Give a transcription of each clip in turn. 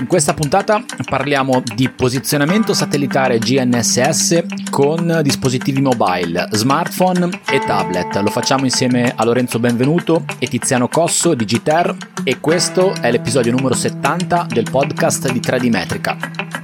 In questa puntata parliamo di posizionamento satellitare GNSS con dispositivi mobile, smartphone e tablet. Lo facciamo insieme a Lorenzo Benvenuto e Tiziano Cosso di GTER e questo è l'episodio numero 70 del podcast di 3D Metrica.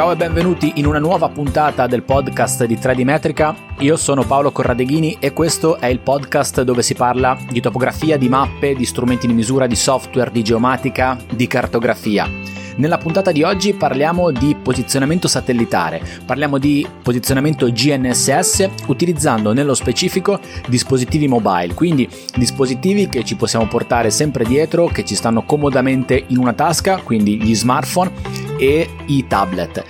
Ciao e benvenuti in una nuova puntata del podcast di 3D Metrica. Io sono Paolo Corradeghini e questo è il podcast dove si parla di topografia, di mappe, di strumenti di misura, di software, di geomatica, di cartografia. Nella puntata di oggi parliamo di posizionamento satellitare, parliamo di posizionamento GNSS utilizzando nello specifico dispositivi mobile, quindi dispositivi che ci possiamo portare sempre dietro, che ci stanno comodamente in una tasca, quindi gli smartphone e i tablet.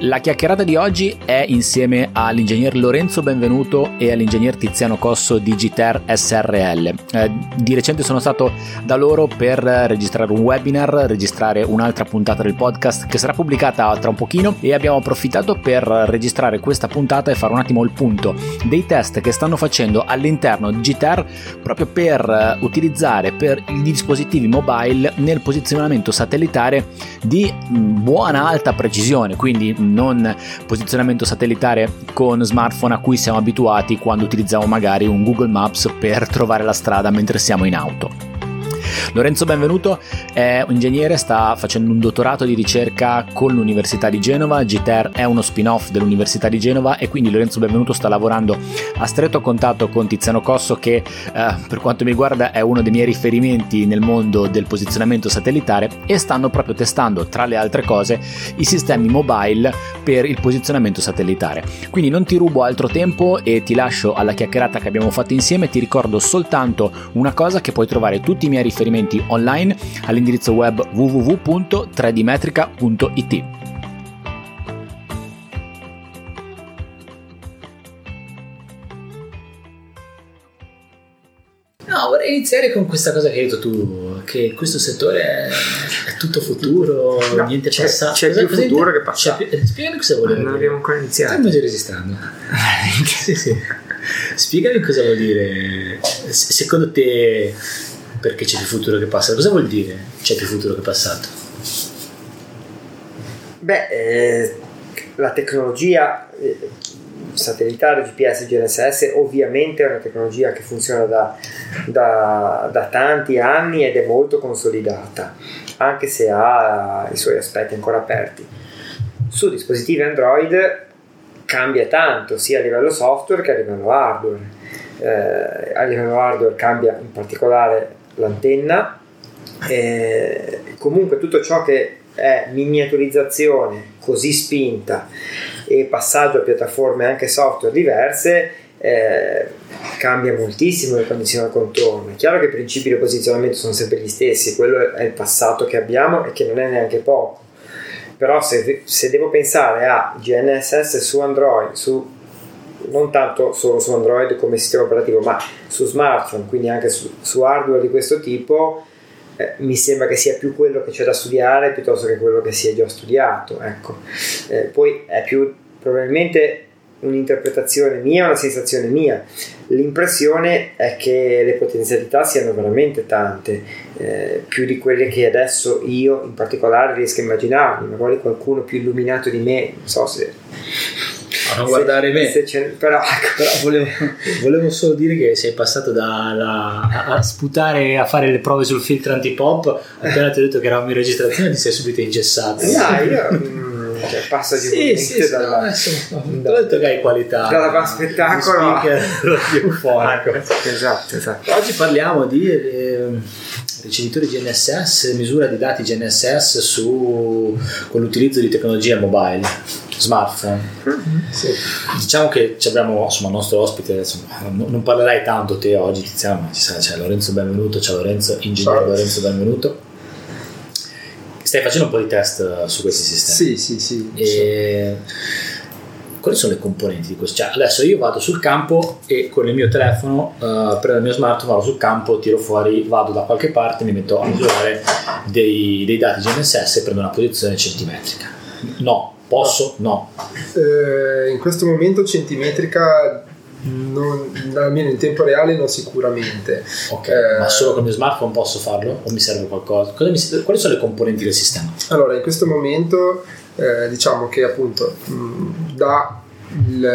La chiacchierata di oggi è insieme all'ingegner Lorenzo Benvenuto e all'ingegner Tiziano Cosso di GTER SRL. Eh, di recente sono stato da loro per registrare un webinar, registrare un'altra puntata del podcast che sarà pubblicata tra un pochino e abbiamo approfittato per registrare questa puntata e fare un attimo il punto dei test che stanno facendo all'interno di GTER proprio per utilizzare per i dispositivi mobile nel posizionamento satellitare di buona buona alta precisione, quindi non posizionamento satellitare con smartphone a cui siamo abituati quando utilizziamo magari un Google Maps per trovare la strada mentre siamo in auto. Lorenzo Benvenuto. È un ingegnere, sta facendo un dottorato di ricerca con l'Università di Genova, GTER è uno spin-off dell'Università di Genova e quindi Lorenzo Benvenuto. Sta lavorando a stretto contatto con Tiziano Cosso che eh, per quanto mi riguarda è uno dei miei riferimenti nel mondo del posizionamento satellitare e stanno proprio testando tra le altre cose i sistemi mobile per il posizionamento satellitare. Quindi non ti rubo altro tempo e ti lascio alla chiacchierata che abbiamo fatto insieme, ti ricordo soltanto una cosa che puoi trovare tutti i miei riferimenti riferimenti online all'indirizzo web www.3dmetrica.it. No, vorrei iniziare con questa cosa che hai detto tu, che questo settore è, tutto futuro, no, niente c'è, passato. C'è cosa, più futuro che passato. Più, spiegami cosa vuol dire. Non abbiamo ancora iniziato. Stiamo già registrando. sì, sì. Spiegami cosa vuol dire. Secondo te perché c'è più futuro che passato. Cosa vuol dire c'è più futuro che passato? Beh, eh, la tecnologia eh, satellitare GPS GNSS ovviamente è una tecnologia che funziona da, da, da, tanti anni ed è molto consolidata, anche se ha i suoi aspetti ancora aperti. Su dispositivi Android cambia tanto, sia a livello software che a livello hardware. Eh, a livello hardware cambia in particolare l'antenna, eh, comunque tutto ciò che è miniaturizzazione così spinta e passaggio a piattaforme anche software diverse eh, cambia moltissimo le condizioni al contorno. È chiaro che i principi di posizionamento sono sempre gli stessi, quello è il passato che abbiamo e che non è neanche poco. Però se, se devo pensare a GNSS su Android, su non tanto solo su Android come sistema operativo, ma su smartphone, quindi anche su, su hardware di questo tipo, eh, mi sembra che sia più quello che c'è da studiare piuttosto che quello che si è già studiato. Ecco. Eh, poi è più probabilmente un'interpretazione mia, una sensazione mia. L'impressione è che le potenzialità siano veramente tante, eh, più di quelle che adesso io in particolare riesco a immaginarmi, magari qualcuno più illuminato di me, non so se non guardare me. Però, però volevo, volevo, solo dire che sei passato da, da, a sputare a fare le prove sul filtro antipop. Appena ti ho detto che eravamo in registrazione, ti sei subito ingessato. Dai, io. Cioè, passa sì, sì, sì, dalla, no, adesso, da, ho detto che hai qualità dalla spettacolo radiofonico esatto, esatto oggi parliamo di eh, ricevitori GNSS misura di dati GNSS su, con l'utilizzo di tecnologia mobile smartphone. Mm-hmm. Sì. Diciamo che abbiamo insomma, il nostro ospite, insomma, non, parlerai tanto te oggi Tiziano, ma ci sarà, c'è Lorenzo Benvenuto, c'è Lorenzo, ingegnere Lorenzo Benvenuto. Stai facendo un po' di test su questi sistemi. Sì, sì, sì. E quali sono le componenti di questo? Cioè, adesso io vado sul campo e con il mio telefono, uh, prendo il mio smartphone, vado sul campo, tiro fuori, vado da qualche parte, mi metto a misurare dei, dei dati GNSS e prendo una posizione centimetrica. No, posso? No. Eh, in questo momento centimetrica non, almeno in tempo reale non sicuramente. Ok, eh, ma solo con il mio smartphone posso farlo o mi serve qualcosa? Mi, quali sono le componenti del sistema? Allora, in questo momento eh, diciamo che appunto mh, da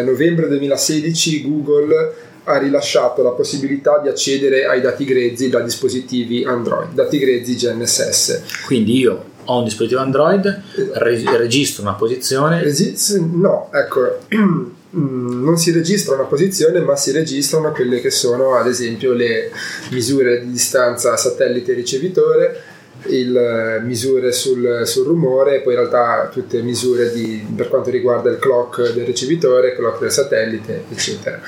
novembre 2016 Google ha rilasciato la possibilità di accedere ai dati grezzi da dispositivi Android, dati grezzi GNSS. Quindi io ho un dispositivo Android, registro una posizione. Regis- no, ecco, non si registra una posizione, ma si registrano quelle che sono, ad esempio, le misure di distanza satellite-ricevitore il, eh, misure sul, sul, rumore, poi in realtà tutte misure di, per quanto riguarda il clock del ricevitore, il clock del satellite, eccetera.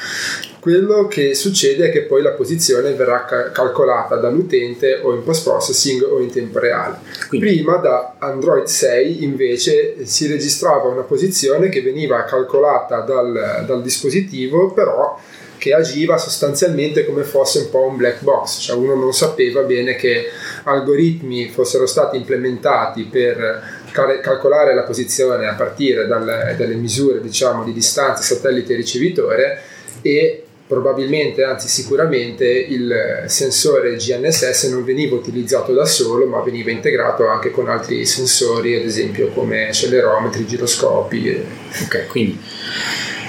Quello che succede è che poi la posizione verrà ca- calcolata dall'utente o in post-processing o in tempo reale. Quindi. Prima da Android 6 invece si registrava una posizione che veniva calcolata dal, dal dispositivo, però che agiva sostanzialmente come fosse un po' un black box, cioè uno non sapeva bene che algoritmi fossero stati implementati per calcolare la posizione a partire dalle, dalle misure diciamo, di distanza satellite ricevitore e probabilmente, anzi sicuramente, il sensore GNSS non veniva utilizzato da solo, ma veniva integrato anche con altri sensori, ad esempio come accelerometri, giroscopi. Ok, quindi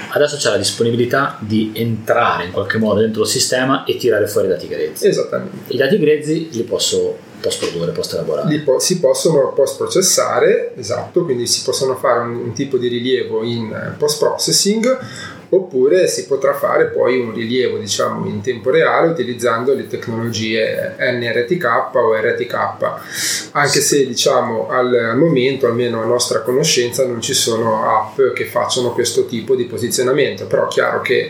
adesso c'è la disponibilità di entrare in qualche modo dentro il sistema e tirare fuori i dati grezzi. Esattamente. I dati grezzi li posso post produrre, post elaborare. Po- si possono post processare, esatto, quindi si possono fare un, un tipo di rilievo in post processing oppure si potrà fare poi un rilievo diciamo in tempo reale utilizzando le tecnologie NRTK o RTK anche se diciamo al, momento almeno a nostra conoscenza non ci sono app che facciano questo tipo di posizionamento. Però è chiaro che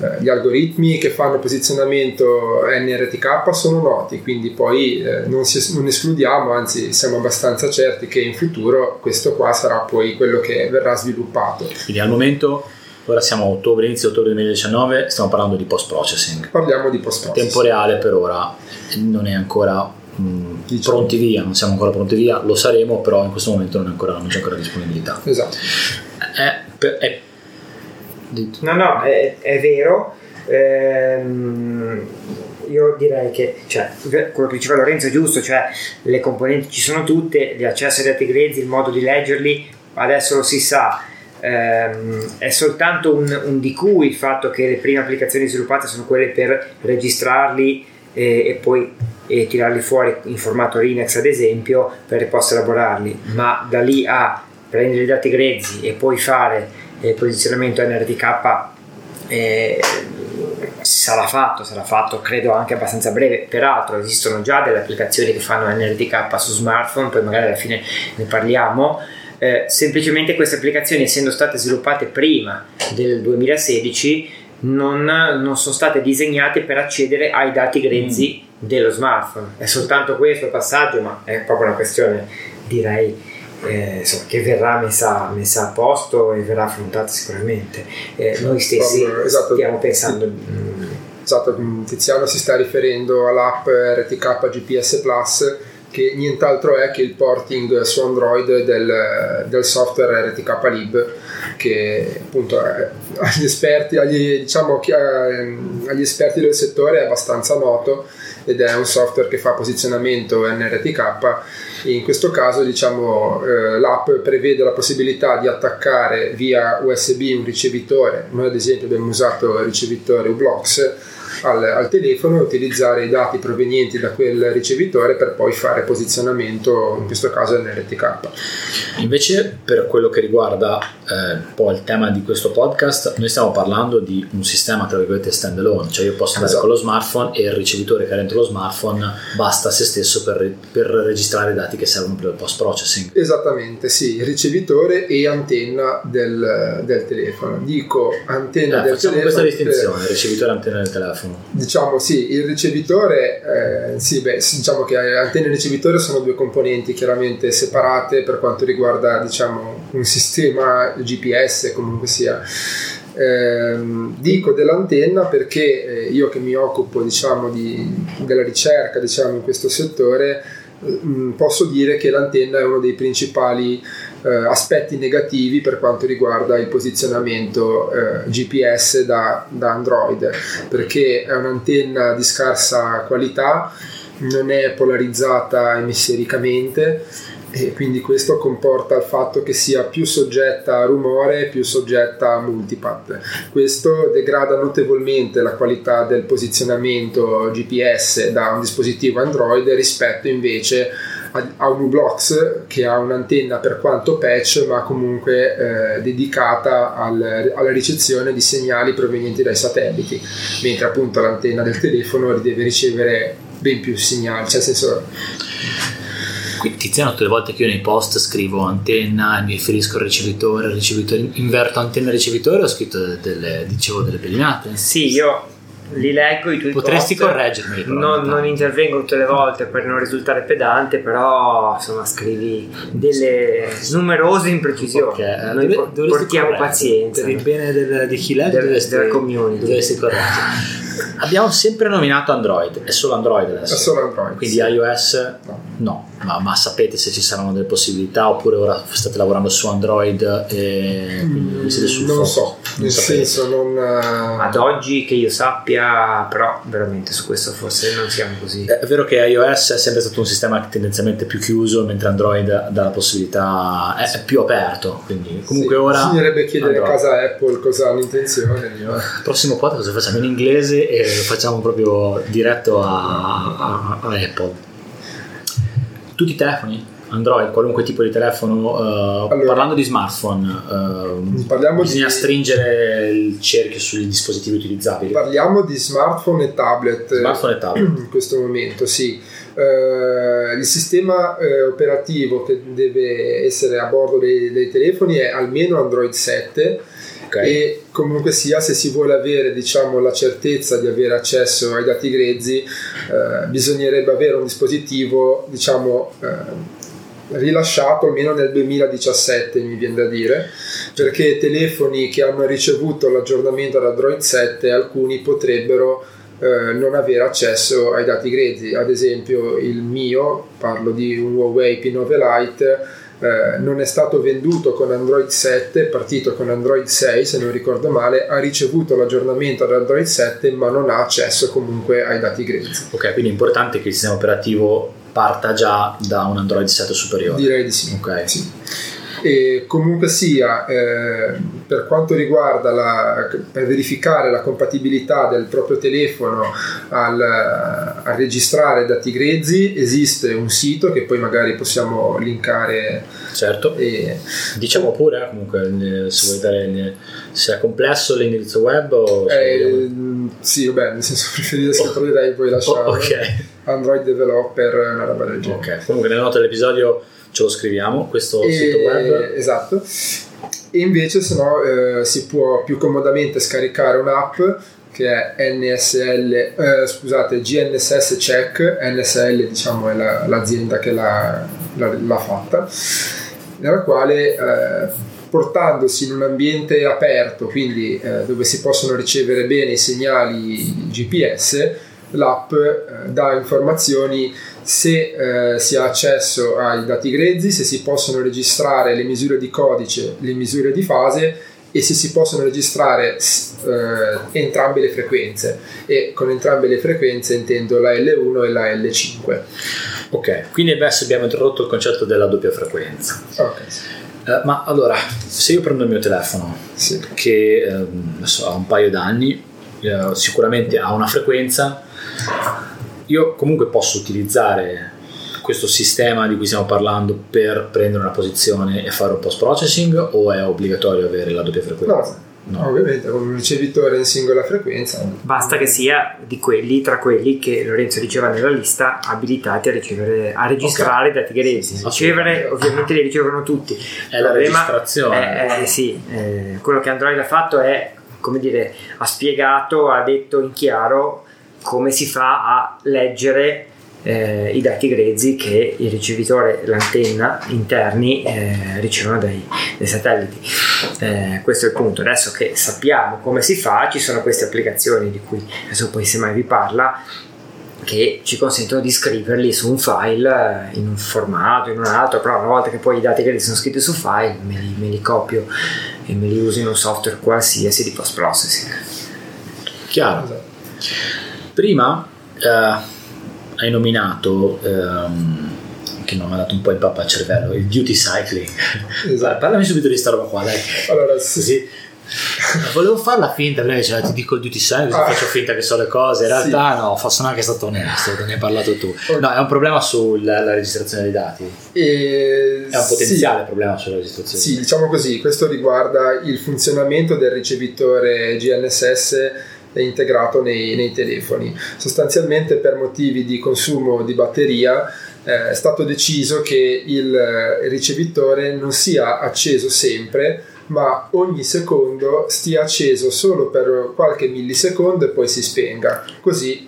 eh, gli algoritmi che fanno posizionamento NRTK sono noti quindi poi eh, non, si, non escludiamo anzi siamo abbastanza certi che in futuro questo qua sarà poi quello che verrà sviluppato. Quindi al momento Ora siamo a ottobre, inizio ottobre 2019, stiamo parlando di post processing. Parliamo di post processing. Tempo reale per ora non è ancora mh, diciamo. pronti via, non siamo ancora pronti via, lo saremo, però in questo momento non, ancora, non c'è ancora disponibilità. Esatto. È, è, no, no, è, è vero. Ehm, io direi che cioè, quello che diceva Lorenzo è giusto, cioè le componenti ci sono tutte, gli accessi ai dati grezzi, il modo di leggerli, adesso lo si sa ehm, è soltanto un, un, di cui il fatto che le prime applicazioni sviluppate sono quelle per registrarli e, e poi e tirarli fuori in formato Linux ad esempio per post elaborarli ma da lì a prendere i dati grezzi e poi fare il posizionamento NRTK eh, sarà fatto, sarà fatto credo anche abbastanza breve. Peraltro esistono già delle applicazioni che fanno NRTK su smartphone, poi magari alla fine ne parliamo. Eh, semplicemente queste applicazioni essendo state sviluppate prima del 2016 non, non, sono state disegnate per accedere ai dati grezzi mm. dello smartphone. È soltanto questo passaggio ma è proprio una questione direi eh, insomma, che verrà messa, messa, a posto e verrà affrontata sicuramente. Eh, noi stessi esatto, stiamo pensando esatto Tiziano si sta riferendo all'app RTK GPS Plus che nient'altro è che il porting su Android del, del software RTK Lib che appunto agli esperti, agli, diciamo, agli esperti del settore è abbastanza noto ed è un software che fa posizionamento NRTK in questo caso diciamo, eh, l'app prevede la possibilità di attaccare via USB un ricevitore. Noi ad esempio abbiamo usato il ricevitore Ublox al, al telefono e utilizzare i dati provenienti da quel ricevitore per poi fare posizionamento, in questo caso nell'RTK. Invece per quello che riguarda eh, poi il tema di questo podcast, noi stiamo parlando di un sistema tra virgolette stand alone, cioè io posso andare esatto. con lo smartphone e il ricevitore che è dentro lo smartphone basta a se stesso per, per registrare i dati che servono per il post processing. Esattamente, sì, ricevitore e antenna del, del telefono. Dico antenna eh, del facciamo telefono. questa distinzione, ricevitore e antenna del telefono telefono. Diciamo sì, il ricevitore, eh, sì, beh, diciamo che antenne e ricevitore sono due componenti chiaramente separate per quanto riguarda diciamo, un sistema GPS comunque sia. Eh, dico dell'antenna perché eh, io che mi occupo diciamo, di, della ricerca diciamo, in questo settore mm, posso dire che l'antenna è uno dei principali eh, aspetti negativi per quanto riguarda il posizionamento eh, GPS da, da Android perché è un'antenna di scarsa qualità non è polarizzata emissericamente e quindi questo comporta il fatto che sia più soggetta a rumore, più soggetta a multipath. Questo degrada notevolmente la qualità del posizionamento GPS da un dispositivo Android rispetto invece a un U-Blocks che ha un'antenna per quanto patch ma comunque eh, dedicata al, alla ricezione di segnali provenienti dai satelliti mentre appunto l'antenna del telefono deve ricevere ben più segnali cioè nel senso quindi Tiziano tutte le volte che io nei post scrivo antenna mi riferisco al ricevitore, al ricevitore inverto antenna ricevitore ho scritto delle, dicevo delle pedinate. Sì, io li leggo i tuoi Potresti post, correggermi. Non, non, intervengo tutte le volte per non risultare pedante, però insomma scrivi delle numerose imprecisioni. Okay. Noi Dove, portiamo pazienza. Per il bene del, di chi legge del, della community. Dovresti correggere. Abbiamo sempre nominato Android, è solo Android adesso. È solo Android. Quindi sì. iOS no. no. Ma, ma, sapete se ci saranno delle possibilità oppure ora state lavorando su Android e mm, siete sul Non lo so, nel senso non... Uh... Ad oggi che io sappia, però veramente su questo forse non siamo così. È vero che iOS è sempre stato un sistema tendenzialmente più chiuso, mentre Android dà la possibilità, è, più aperto. Quindi comunque sì, ora... Bisognerebbe chiedere Android. a casa Apple cosa hanno intenzione. Io. Prossimo podcast lo facciamo in inglese e facciamo proprio diretto a, a, a Apple tutti i telefoni? Android, qualunque tipo di telefono, uh, allora, parlando di smartphone, uh, bisogna di, stringere il cerchio sui dispositivi utilizzabili. Parliamo di smartphone e tablet. Smartphone e tablet. In questo momento, sì. Uh, il sistema operativo che deve essere a bordo dei, dei telefoni è almeno Android 7 Okay. E comunque sia, se si vuole avere diciamo, la certezza di avere accesso ai dati grezzi, eh, bisognerebbe avere un dispositivo diciamo, eh, rilasciato almeno nel 2017 mi viene da dire perché telefoni che hanno ricevuto l'aggiornamento ad Android 7 alcuni potrebbero eh, non avere accesso ai dati grezzi. Ad esempio il mio parlo di un Huawei P9 Lite eh, non è stato venduto con Android 7, è partito con Android 6 se non ricordo male, ha ricevuto l'aggiornamento ad Android 7 ma non ha accesso comunque ai dati grezzi. Ok, quindi è importante che il sistema operativo parta già da un Android 7 superiore. Direi di sì. Ok. Sì. E comunque sia, eh, per quanto riguarda la, per verificare la compatibilità del proprio telefono al, a registrare dati grezzi, esiste un sito che poi magari possiamo linkare. Certo, e, diciamo pure comunque se vuoi dare se è complesso l'indirizzo web o eh, sì, vabbè, nel senso preferire se oh. direi poi lasciare oh, okay. Android Developer, una roba del genere. Ok, comunque nelle note dell'episodio ce lo scriviamo, questo e, sito web. Esatto. E invece se no eh, si può più comodamente scaricare un'app che è NSL, eh, scusate, GNSS Check, NSL diciamo è la, l'azienda che l'ha, l'ha, l'ha, fatta, nella quale eh, portandosi in un ambiente aperto, quindi eh, dove si possono ricevere bene i segnali GPS, l'app eh, dà informazioni se eh, si ha accesso ai dati grezzi, se si possono registrare le misure di codice, le misure di fase e se si possono registrare eh, entrambe le frequenze e con entrambe le frequenze intendo la L1 e la L5. Ok, quindi adesso abbiamo introdotto il concetto della doppia frequenza. Ok. Uh, ma allora, se io prendo il mio telefono, sì. che uh, so, ha un paio d'anni, uh, sicuramente ha una frequenza, io comunque posso utilizzare questo sistema di cui stiamo parlando per prendere una posizione e fare un post processing o è obbligatorio avere la doppia frequenza? No, no. ovviamente con un ricevitore in singola frequenza. Basta che sia di quelli tra quelli che Lorenzo diceva nella lista abilitati a ricevere a registrare okay. dati grezzi. Ricevere ovviamente li ricevono tutti. È la registrazione. È, è, sì, è, quello che Android ha fatto è come dire, ha spiegato, ha detto in chiaro come si fa a leggere eh, i dati grezzi che il ricevitore e l'antenna interni eh, ricevono dai, dai satelliti. Eh, questo è il punto. Adesso che sappiamo come si fa, ci sono queste applicazioni di cui adesso poi se mai vi parla che ci consentono di scriverli su un file in un formato, in un altro, però una volta che poi i dati grezzi sono scritti su file me li, me li copio e me li uso in un software qualsiasi di post processing. Chiaro. Prima eh, hai nominato ehm, che non mi ha dato un po' il papà al cervello il duty cycling esatto. parlami subito di sta roba qua dai allora sì. Così. volevo farla finta perché cioè, ti dico il duty cycling ah. faccio finta che so le cose in realtà sì. no sono anche stato onesto ne hai parlato tu no è un problema sulla registrazione dei dati e... è un potenziale sì. problema sulla registrazione sì diciamo così questo riguarda il funzionamento del ricevitore GNSS è integrato nei, nei telefoni. Sostanzialmente per motivi di consumo di batteria eh, è stato deciso che il ricevitore non sia acceso sempre ma ogni secondo stia acceso solo per qualche millisecondo e poi si spenga, così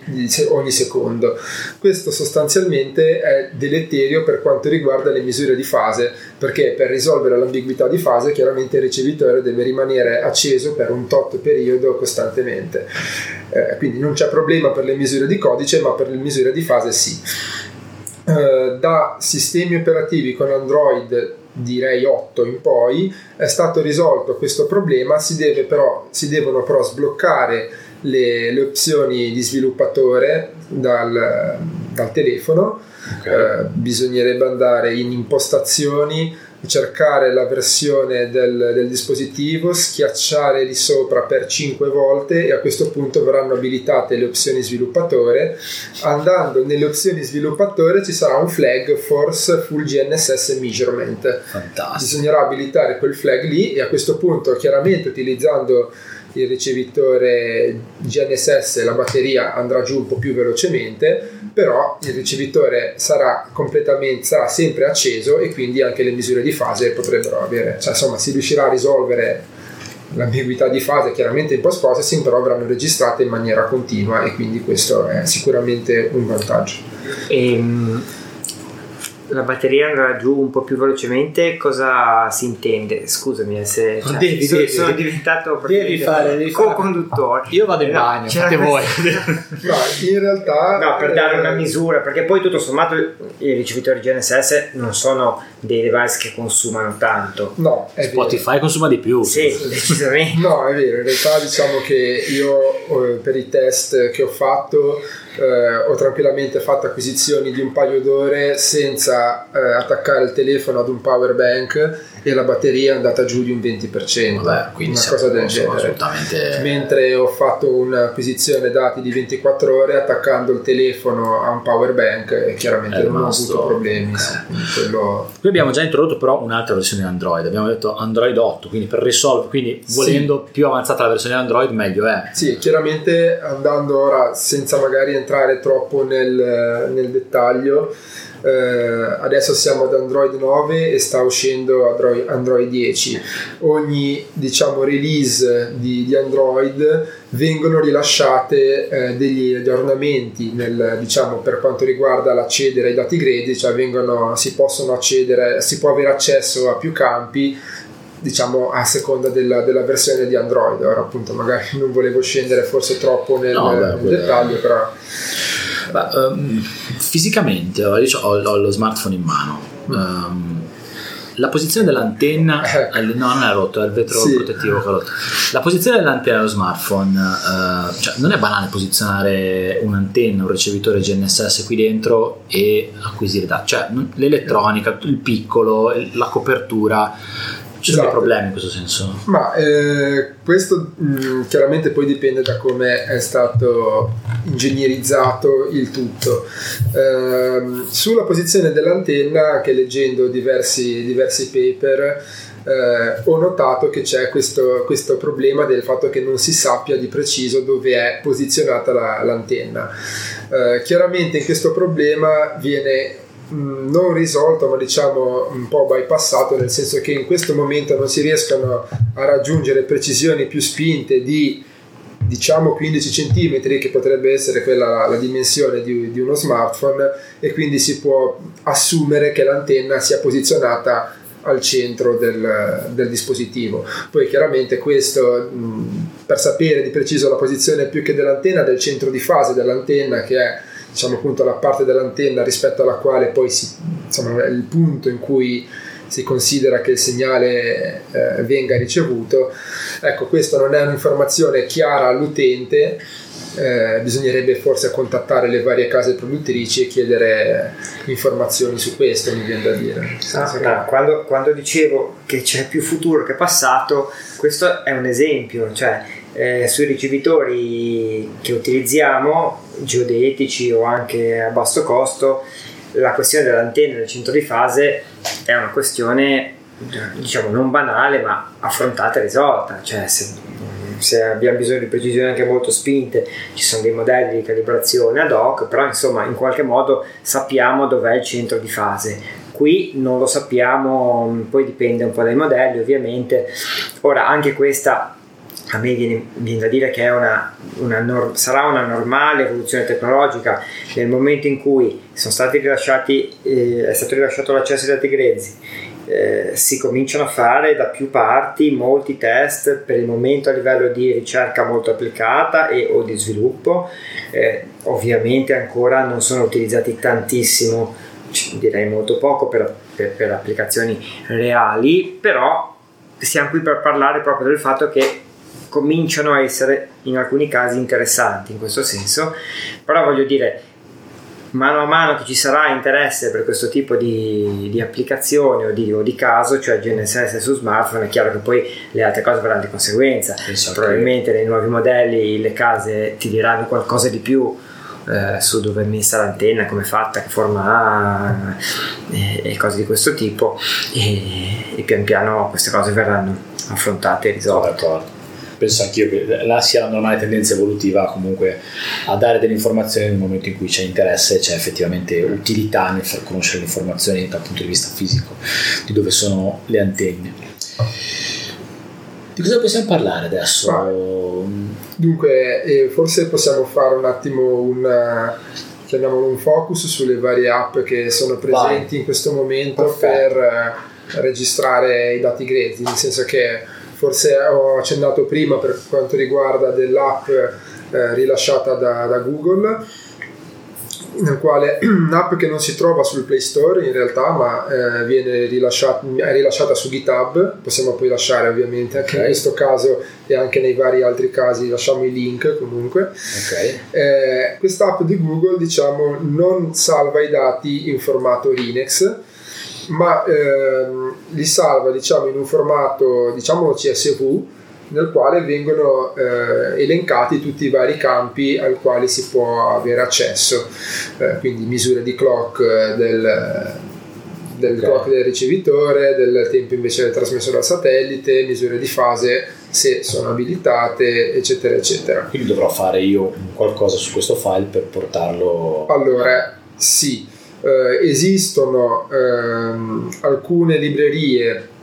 ogni secondo. Questo sostanzialmente è deleterio per quanto riguarda le misure di fase, perché per risolvere l'ambiguità di fase chiaramente il ricevitore deve rimanere acceso per un tot periodo costantemente. Eh, quindi non c'è problema per le misure di codice, ma per le misure di fase sì. Eh, da sistemi operativi con Android direi 8 in poi, è stato risolto questo problema, si, deve però, si devono però sbloccare le, le opzioni di sviluppatore dal, dal telefono, okay. eh, bisognerebbe andare in impostazioni, cercare la versione del, del, dispositivo, schiacciare lì sopra per 5 volte e a questo punto verranno abilitate le opzioni sviluppatore. Andando nelle opzioni sviluppatore ci sarà un flag Force Full GNSS Measurement. Fantastico. Bisognerà abilitare quel flag lì e a questo punto chiaramente utilizzando il ricevitore GNSS la batteria andrà giù un po' più velocemente però il ricevitore sarà completamente sarà sempre acceso e quindi anche le misure di fase potrebbero avere. Cioè insomma si riuscirà a risolvere l'ambiguità di fase chiaramente in post processing però verranno registrate in maniera continua e quindi questo è sicuramente un vantaggio. Ehm, la batteria andrà giù un po' più velocemente, cosa si intende? Scusami eh, se cioè, devi, sono, devi, sono diventato devi fare, devi co-conduttore. Io vado in bagno, fate voi. no, in realtà... No, per dare una eh, misura, perché poi tutto sommato i ricevitori GNSS non sono dei device che consumano tanto. No, Spotify vero. consuma di più. Sì, decisamente. no, è vero, in realtà diciamo che io eh, per i test che ho fatto eh, ho tranquillamente fatto acquisizioni di un paio d'ore senza eh, attaccare il telefono ad un power bank e la batteria è andata giù di un 20%, Vabbè, quindi una cosa del genere. Assolutamente... Mentre ho fatto un'acquisizione dati di 24 ore attaccando il telefono a un power bank e chiaramente non ho avuto problemi. Okay. Quello... Qui abbiamo già introdotto però un'altra versione di Android, abbiamo detto Android 8, quindi per risolvere, quindi volendo sì. più avanzata la versione Android meglio è. Sì, chiaramente andando ora senza magari entrare troppo nel, nel dettaglio eh, adesso siamo ad Android 9 e sta uscendo Android, Android 10 ogni diciamo release di, di Android vengono rilasciate eh, degli aggiornamenti nel, diciamo, per quanto riguarda l'accedere ai dati grezzi cioè vengono, si possono accedere si può avere accesso a più campi diciamo a seconda della, della, versione di Android. Ora appunto magari non volevo scendere forse troppo nel, no, beh, nel dettaglio però Beh, um, fisicamente ho, ho, ho, lo smartphone in mano. Um, la posizione dell'antenna eh. no non è rotto è il vetro sì. protettivo che è rotto la posizione dell'antenna dello smartphone uh, cioè non è banale posizionare un'antenna un ricevitore GNSS qui dentro e acquisire dati cioè l'elettronica il piccolo la copertura ci esatto. sono dei problemi in questo senso? Ma eh, questo mh, mm, chiaramente poi dipende da come è stato ingegnerizzato il tutto. Eh, sulla posizione dell'antenna, anche leggendo diversi, diversi paper, eh, ho notato che c'è questo, questo, problema del fatto che non si sappia di preciso dove è posizionata la, l'antenna. Eh, chiaramente in questo problema viene non risolto, ma diciamo un po' bypassato, nel senso che in questo momento non si riescono a raggiungere precisioni più spinte di diciamo 15 cm che potrebbe essere quella la dimensione di, di, uno smartphone e quindi si può assumere che l'antenna sia posizionata al centro del, del dispositivo. Poi chiaramente questo mh, per sapere di preciso la posizione più che dell'antenna del centro di fase dell'antenna che è diciamo appunto la parte dell'antenna rispetto alla quale poi si, insomma, il punto in cui si considera che il segnale eh, venga ricevuto. Ecco, questa non è un'informazione chiara all'utente, eh, bisognerebbe forse contattare le varie case produttrici e chiedere informazioni su questo, mi viene da dire. Ah, no, quando, quando, dicevo che c'è più futuro che passato, questo è un esempio, cioè eh, sui ricevitori che utilizziamo, geodetici o anche a basso costo, la questione dell'antenna nel centro di fase è una questione diciamo non banale ma affrontata e risolta. Cioè se, se, abbiamo bisogno di precisioni anche molto spinte ci sono dei modelli di calibrazione ad hoc però insomma in qualche modo sappiamo dov'è il centro di fase. Qui non lo sappiamo poi dipende un po' dai modelli ovviamente. Ora anche questa a me viene, viene, da dire che una, una sarà una normale evoluzione tecnologica nel momento in cui eh, è stato rilasciato l'accesso ai dati grezzi, eh, si cominciano a fare da più parti molti test per il momento a livello di ricerca molto applicata e o di sviluppo, eh, ovviamente ancora non sono utilizzati tantissimo, direi molto poco per, per, per applicazioni reali, però siamo qui per parlare proprio del fatto che cominciano a essere in alcuni casi interessanti in questo senso, però voglio dire, mano a mano che ci sarà interesse per questo tipo di, di applicazione o di, o di, caso, cioè GNSS su smartphone, è chiaro che poi le altre cose verranno di conseguenza. Esatto. Probabilmente nei nuovi modelli le case ti diranno qualcosa di più. Eh, su dove è messa l'antenna, come è fatta, che forma ha e, e cose di questo tipo e, e, pian piano queste cose verranno affrontate e risolte penso anch'io che là sia la normale tendenza evolutiva comunque a dare delle informazioni nel momento in cui c'è interesse e c'è effettivamente utilità nel far conoscere le informazioni dal punto di vista fisico di dove sono le antenne. Di cosa possiamo parlare adesso? Ah, dunque, eh, forse possiamo fare un attimo un chiamiamolo un focus sulle varie app che sono presenti Vai. in questo momento Perfetto. per eh, registrare i dati grezzi, nel senso che forse ho accennato prima per quanto riguarda dell'app eh, rilasciata da, da, Google nel quale un'app che non si trova sul Play Store in realtà ma eh, viene rilasciata, è rilasciata su GitHub possiamo poi lasciare ovviamente anche okay. in questo caso e anche nei vari altri casi lasciamo i link comunque okay. eh, questa app di Google diciamo non salva i dati in formato Linux ma ehm, li salva diciamo, in un formato diciamo CSV nel quale vengono eh, elencati tutti i vari campi al quali si può avere accesso, eh, quindi misure di clock eh, del, del okay. clock del ricevitore, del tempo invece del trasmesso dal satellite, misure di fase se sono abilitate, eccetera, eccetera. Quindi dovrò fare io qualcosa su questo file per portarlo. Allora, sì eh, esistono ehm, alcune librerie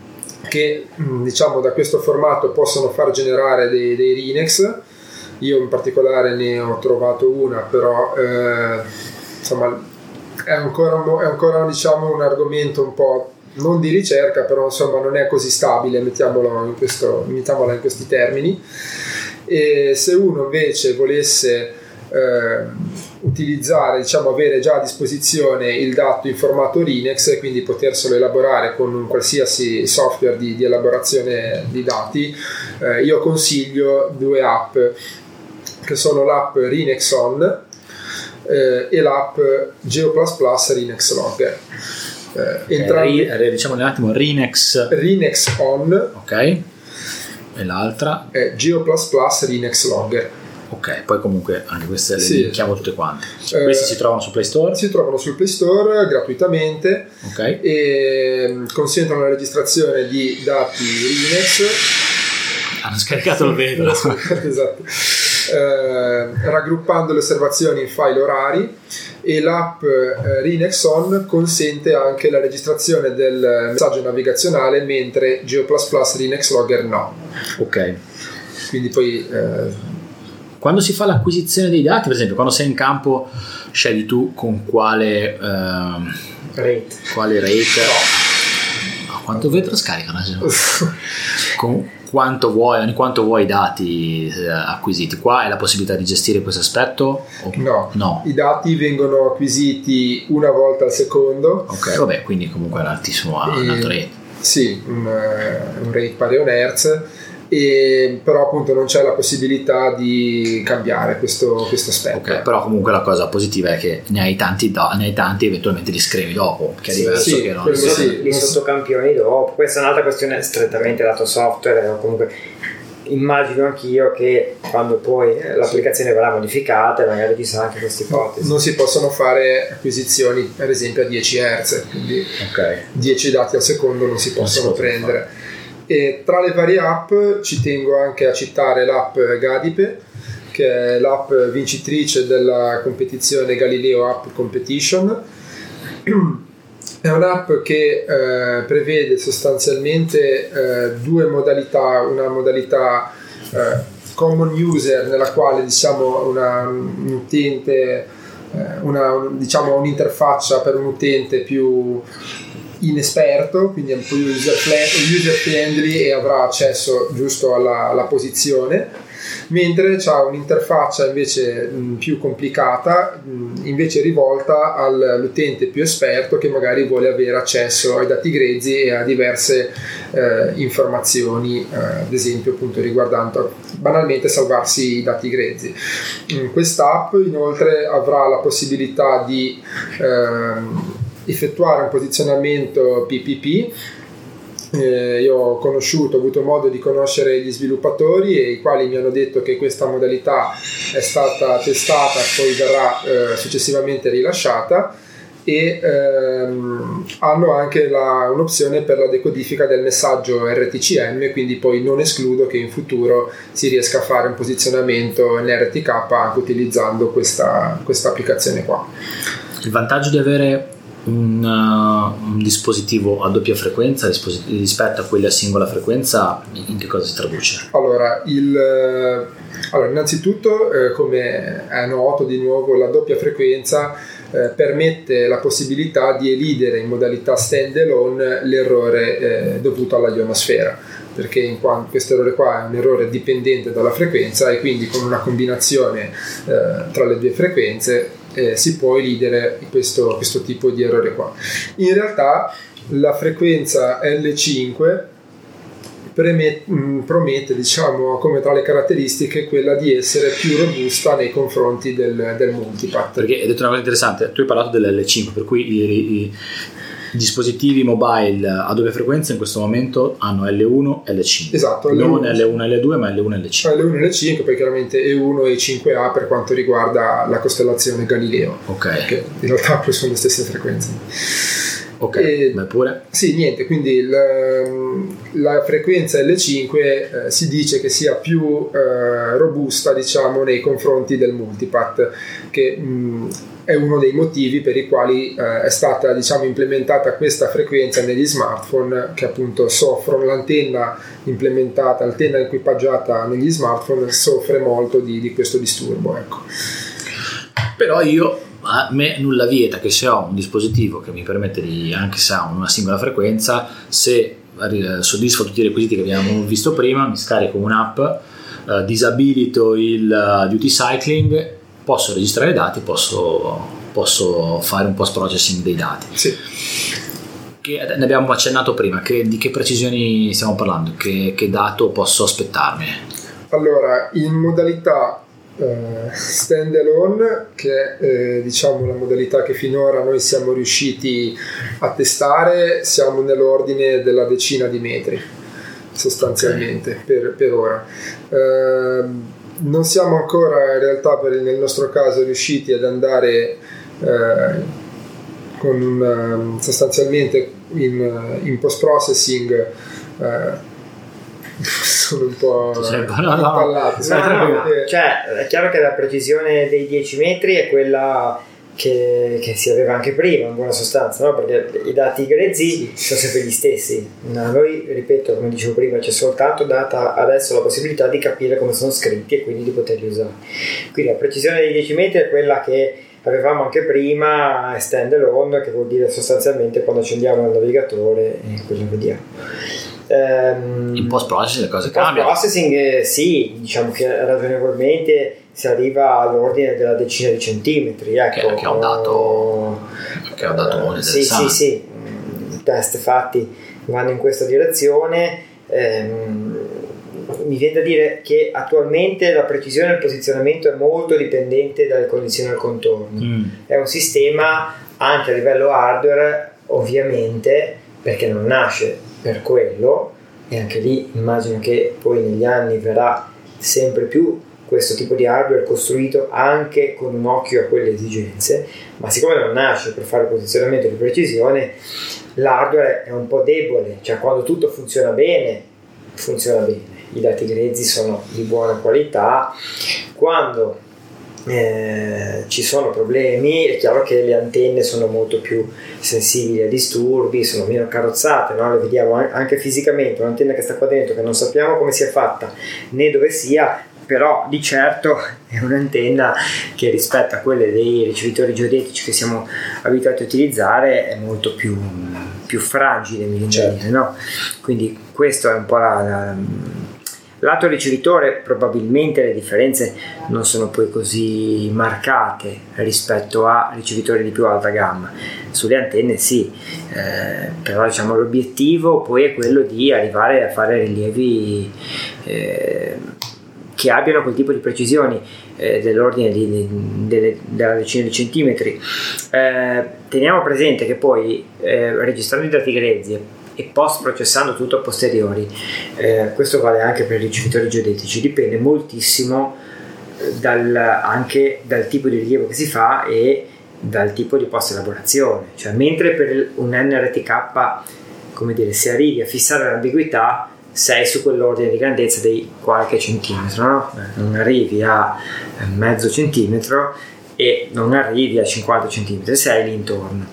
che mm, diciamo da questo formato possono far generare dei, dei Rinex io in particolare ne ho trovato una però eh, insomma è ancora, è ancora diciamo, un argomento un po' non di ricerca però insomma non è così stabile mettiamolo in, questo, mettiamola in questi termini. E se uno invece volesse eh, utilizzare, diciamo avere già a disposizione il dato in formato Linux e quindi poterselo elaborare con un qualsiasi software di, di elaborazione di dati, eh, io consiglio due app che sono l'app Rinex On eh, e l'app Geo++ Rinex Logger. Eh, entrambi, eh, diciamo un attimo Rinex Rinex On. Ok. E l'altra? È Geo++ Rinex Logger Ok, poi comunque anche queste le sì. linkiamo tutte quante. Eh, Questi si trovano su Play Store? Si trovano sul Play Store gratuitamente okay. e mm, consentono la registrazione di dati Linux. Hanno scaricato il vedo. esatto. eh, raggruppando le osservazioni in file orari e l'app eh, Rinex On consente anche la registrazione del messaggio navigazionale mentre Geo++ Rinex Logger no. Ok. Quindi poi eh, Quando si fa l'acquisizione dei dati, per esempio, quando sei in campo, scegli tu con quale, ehm, Rate. quale rate. No, quanto vetro scaricano? con quanto vuoi, ogni quanto vuoi i dati eh, acquisiti. Qua hai la possibilità di gestire questo aspetto? No. No. i dati vengono acquisiti una volta al secondo. Ok, vabbè, quindi comunque è un altissimo un E- alto rate. Sì, un, eh, un rate pari a un Hertz. E, però appunto non c'è la possibilità di cambiare questo, questo aspetto. Ok, però comunque la cosa positiva è che ne hai tanti, do- ne hai tanti eventualmente li scrivi dopo, che è Sì, diverso sì, che non Li, sì. li sottocampioni dopo. Questa è un'altra questione strettamente lato software. o Comunque immagino anch'io che quando poi eh, l'applicazione verrà modificata, magari ci sarà anche questa ipotesi. Non si possono fare acquisizioni per esempio a 10 Hz, quindi Ok. 10 dati al secondo non si Non si possono possono prendere. E tra le varie app ci tengo anche a citare l'app Gadipe, che è l'app vincitrice della competizione Galileo App Competition. È un'app che eh, prevede sostanzialmente eh, due modalità, una modalità eh, common user nella quale diciamo una, un utente, eh, una, un- diciamo un'interfaccia per un utente più inesperto, quindi è un po' user, user friendly e avrà accesso giusto alla, alla posizione, mentre c'ha un'interfaccia invece mh, più complicata, mh, invece rivolta al- all'utente più esperto che magari vuole avere accesso ai dati grezzi e a diverse eh, informazioni, eh, ad esempio appunto riguardando banalmente salvarsi i dati grezzi. Mm, Quest'app inoltre avrà la possibilità di ehm, effettuare un posizionamento PPP. Eh, io ho conosciuto, ho avuto modo di conoscere gli sviluppatori e i quali mi hanno detto che questa modalità è stata testata poi verrà eh, successivamente rilasciata e ehm, hanno anche la- un'opzione per la decodifica del messaggio RTCM, quindi poi non escludo che in futuro si riesca a fare un posizionamento in RTK anche utilizzando questa, questa applicazione qua. Il vantaggio di avere un, uh, un dispositivo a doppia frequenza risposi- rispetto a quelli a singola frequenza, in che cosa si traduce? Allora, il, eh, allora, innanzitutto, eh, come è noto di nuovo, la doppia frequenza eh, permette la possibilità di elidere in modalità stand-alone l'errore eh, dovuto alla ionosfera, perché in quanto questo errore qua è un errore dipendente dalla frequenza e quindi con una combinazione eh, tra le due frequenze eh, si può elidere questo, questo tipo di errore qua. In realtà la frequenza L5 preme- mh, promette, diciamo, come tra le caratteristiche quella di essere più robusta nei confronti del, del multipath. Perché hai detto una cosa interessante, tu hai parlato dell'L5, per cui i- i dispositivi mobile a doppia frequenza in questo momento hanno L1 e L5. Esatto, Non L1. L1 e L2, ma L1 e L5. L1 e L5, poi chiaramente E1 e 5A per quanto riguarda la costellazione Galileo, Ok, che in realtà poi sono le stesse frequenze. ok, E- beh pure. Sì, niente, quindi il- la frequenza L5 eh, si dice che sia più eh, robusta, diciamo, nei confronti del multipath, che mh, è uno dei motivi per i quali eh, è stata, diciamo, implementata questa frequenza negli smartphone che appunto soffrono l'antenna implementata, l'antenna equipaggiata negli smartphone soffre molto di, di questo disturbo, ecco. Però io, a me nulla vieta che se ho un dispositivo che mi permette di, anche se ha una singola frequenza, se eh, soddisfa tutti i requisiti che abbiamo visto prima, mi scarico un'app, eh, disabilito il eh, duty cycling, posso registrare i dati, posso, posso fare un post processing dei dati. Sì. Che ne abbiamo accennato prima, che- di che precisioni stiamo parlando, che, che dato posso aspettarmi? Allora, in modalità eh, standalone, che è eh, diciamo la modalità che finora noi siamo riusciti a testare, siamo nell'ordine della decina di metri sostanzialmente per, per ora. Ehm, non siamo ancora in realtà per, nel nostro caso riusciti ad andare eh, con un, sostanzialmente in, in post processing sono un po' Sì, no, no, no. impallati. No, no, no, cioè, è chiaro che la precisione dei 10 metri è quella che, che si aveva anche prima, in buona sostanza, no? perché i dati grezzi sono sempre gli stessi. A noi, ripeto, come dicevo prima, c'è soltanto data adesso la possibilità di capire come sono scritti e quindi di poterli usare. Quindi la precisione dei 10 metri è quella che avevamo anche prima, è stand-alone, che vuol dire sostanzialmente quando accendiamo il navigatore e quello vediamo. Ehm, In post processing le cose il post cambiano. processing eh, sì, diciamo che ragionevolmente si arriva all'ordine della decina di centimetri, ecco. Che- che è un dato- che è un dato Eh, Sì, interessante. sì, sì, i test fatti vanno in questa direzione. Ehm, mi viene da dire che attualmente la precisione del posizionamento è molto dipendente dalle condizioni al contorno Mm. è un sistema anche a livello hardware ovviamente perché non nasce per quello e anche lì immagino che poi negli anni verrà sempre più questo tipo di hardware costruito anche con un occhio a quelle esigenze ma siccome non nasce per fare posizionamento di precisione l'hardware è un po' debole cioè quando tutto funziona bene funziona bene i dati grezzi sono di buona qualità quando eh, ci sono problemi, è chiaro che le antenne sono molto più sensibili a disturbi, sono meno carrozzate, no? le vediamo an- anche fisicamente, un'antenna che sta qua dentro che non sappiamo come sia fatta né dove sia, però di certo è un'antenna che rispetto a quelle dei ricevitori geodetici che siamo abituati a utilizzare è molto più, più fragile, mi Certo. dire, no? Quindi questo è un po' la- la Lato ricevitore probabilmente le differenze non sono poi così marcate rispetto a ricevitori di più alta gamma. Sulle antenne sì, eh, però diciamo l'obiettivo poi è quello di arrivare a fare rilievi eh, che abbiano quel tipo di precisioni eh, dell'ordine di, di- delle- della decina di centimetri. Eh, teniamo presente che poi eh, registrando i dati grezzi e post processando tutto a posteriori, eh, questo vale anche per i ricevitori geodetici, dipende moltissimo eh, dal, anche dal tipo di rilievo che si fa e dal tipo di post elaborazione. Cioè, mentre per un NRTK, come dire, se arrivi a fissare l'ambiguità, sei su quell'ordine di grandezza di qualche centimetro, no? Eh, non arrivi a eh, mezzo centimetro e non arrivi a 50 centimetri, sei lì intorno.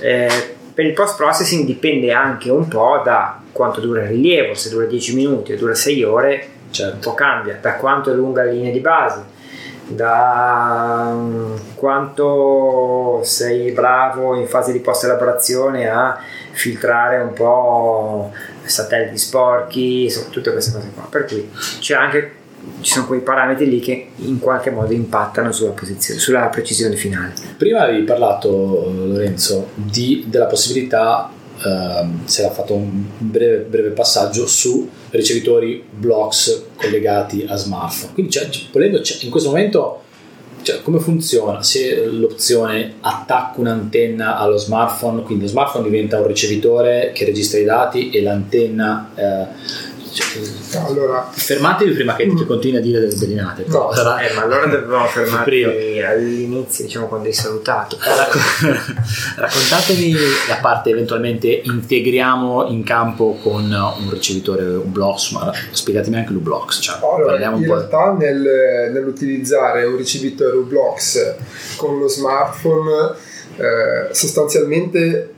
Eh, per il post processing dipende anche un po' da quanto dura il rilievo, se dura 10 minuti o dura 6 ore, un Certo. po' cambia, da quanto è lunga la linea di base, da mm, quanto sei bravo in fase di post elaborazione a filtrare un po' satelliti sporchi, tutte queste cose qua. Per cui c'è anche, ci sono quei parametri lì che in qualche modo impattano sulla, posizione, sulla precisione finale. Prima avevi parlato, Lorenzo, di- della possibilità, ehm, se era fatto un breve, breve passaggio, su ricevitori blocks collegati a smartphone. Quindi, cioè, volendo, in questo momento, cioè, come funziona? Se l'opzione attacca un'antenna allo smartphone, quindi lo smartphone diventa un ricevitore che registra i dati e l'antenna... eh, cioè, Allora, fermatevi prima che, che continui a dire delle bellinate. No, Sarà- Eh, ma allora dovevamo fermarci Prima. all'inizio, diciamo, quando hai salutato. Racco- Raccontatemi la parte eventualmente integriamo in campo con un ricevitore UBlocks, ma spiegatemi anche l'UBlocks. Cioè, allora, in po'. realtà nel- nell'utilizzare un ricevitore Ublox con lo smartphone eh, sostanzialmente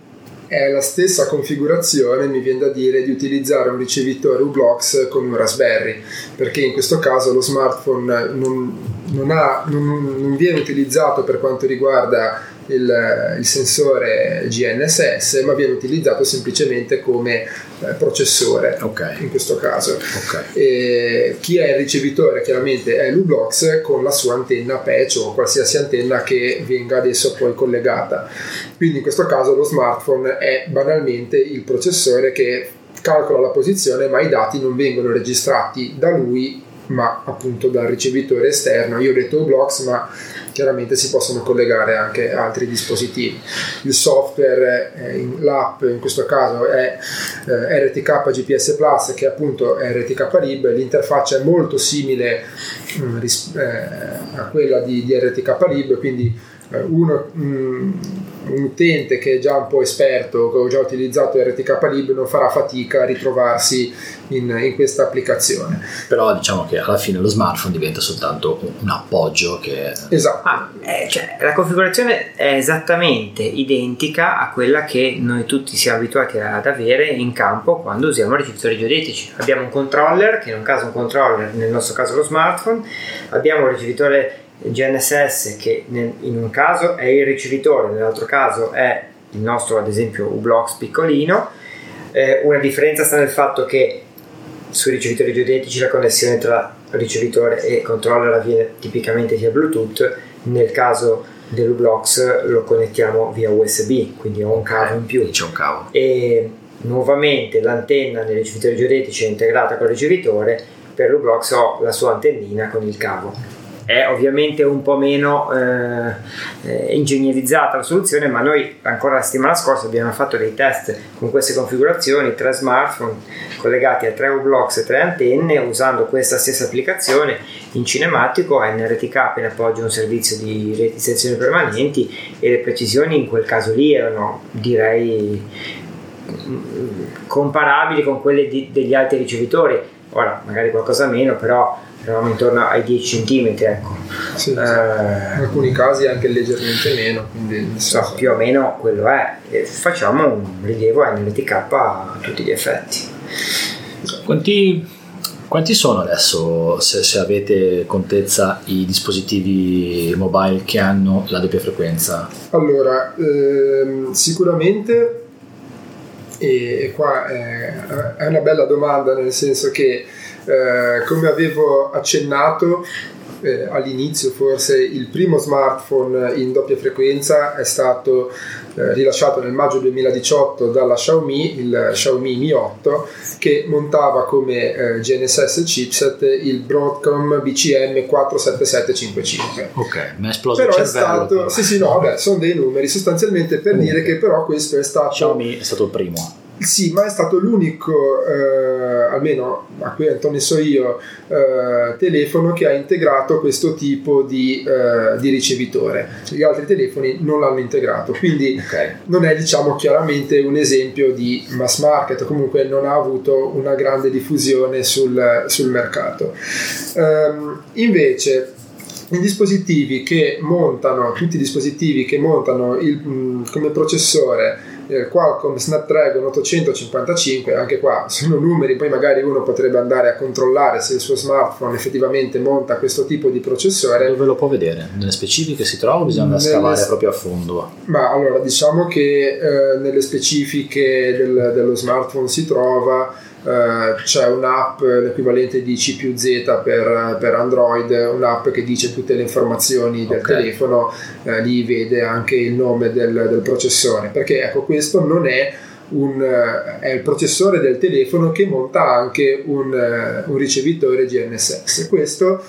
è la stessa configurazione, mi viene da dire, di utilizzare un ricevitore Ublox con un Raspberry, perché in questo caso lo smartphone non, non ha- non- non viene utilizzato per quanto riguarda il, il sensore GNSS, ma viene utilizzato semplicemente come eh, processore Ok, in questo caso. ok. E chi è il ricevitore chiaramente è l'Ublox con la sua antenna patch o qualsiasi antenna che venga adesso poi collegata. Quindi in questo caso lo smartphone è banalmente il processore che calcola la posizione ma i dati non vengono registrati da lui ma appunto dal ricevitore esterno. Io ho detto Ublox ma chiaramente si possono collegare anche altri dispositivi. Il software, eh, l'app in questo caso è eh, RTK GPS Plus che appunto è RTK Lib, l'interfaccia è molto simile mm, ris- eh, a quella di, di RTK Lib, quindi eh, uno, mm, un utente che è già un po' esperto, che ha già utilizzato RTK Lib, non farà fatica a ritrovarsi in, in, questa applicazione. Però diciamo che alla fine lo smartphone diventa soltanto un appoggio che... Esatto. Ah, eh, cioè, la configurazione è esattamente identica a quella che noi tutti siamo abituati ad avere in campo quando usiamo ricevitori geodetici. Abbiamo un controller, che in un caso è un controller, nel nostro caso lo smartphone, abbiamo un ricevitore GNSS che in un caso è il ricevitore, nell'altro caso è il nostro ad esempio U-Blocks piccolino. Eh, una differenza sta nel fatto che sui ricevitori geodetici la connessione tra ricevitore e controller avviene tipicamente via Bluetooth, nel caso dell'U-Blocks lo connettiamo via USB, quindi ho un cavo in più. C'è un cavo. E nuovamente l'antenna nei ricevitori geodetici è integrata col ricevitore, per l'U-Blocks ho la sua antennina con il cavo è ovviamente un po' meno eh, eh, ingegnerizzata la soluzione, ma noi ancora la settimana scorsa abbiamo fatto dei test con queste configurazioni, tre smartphone collegati a tre U-Blocks e tre antenne usando questa stessa applicazione in cinematico NRTK appena appoggia un servizio di sezioni permanenti e le precisioni in quel caso lì erano direi comparabili con quelle di, degli altri ricevitori. Ora magari qualcosa meno però eravamo intorno ai 10 cm ecco. Sì, eh, in alcuni casi anche leggermente meno quindi so, più o meno quello è. E facciamo un rilievo NLTK a tutti gli effetti. Quanti, quanti sono adesso se, se, avete contezza i dispositivi mobile che hanno la doppia frequenza? Allora ehm, sicuramente e qua è, è una bella domanda nel senso che eh, come avevo accennato eh, all'inizio forse il primo smartphone in doppia frequenza è stato eh, rilasciato nel maggio 2018 dalla Xiaomi, il Xiaomi Mi 8 che montava come eh, GNSS chipset il Broadcom BCM 47755. Ok, mi è esploso però il cervello. È stato, sì, sì, no, vabbè, sono dei numeri sostanzialmente per Comunque. dire che però questo è stato... Xiaomi è stato il primo sì, ma è stato l'unico, eh, almeno a cui ne so io, eh, telefono che ha integrato questo tipo di, eh, di, ricevitore. Gli altri telefoni non l'hanno integrato, quindi okay. non è diciamo chiaramente un esempio di mass market, comunque non ha avuto una grande diffusione sul, sul mercato. Ehm, invece i dispositivi che montano, tutti i dispositivi che montano il, mm, come processore eh, Qualcomm Snapdragon 855, anche qua sono numeri, poi magari uno potrebbe andare a controllare se il suo smartphone effettivamente monta questo tipo di processore. Dove lo può vedere? Nelle specifiche si trova o bisogna nelle... scavare proprio a fondo? Ma allora diciamo che eh, nelle specifiche del, dello smartphone si trova Uh, c'è un'app, l'equivalente di C più Z per, per, Android, un'app che dice tutte le informazioni del okay. telefono, uh, lì vede anche il nome del, del, processore, perché ecco questo non è un, è il processore del telefono che monta anche un, un ricevitore GNSS. Questo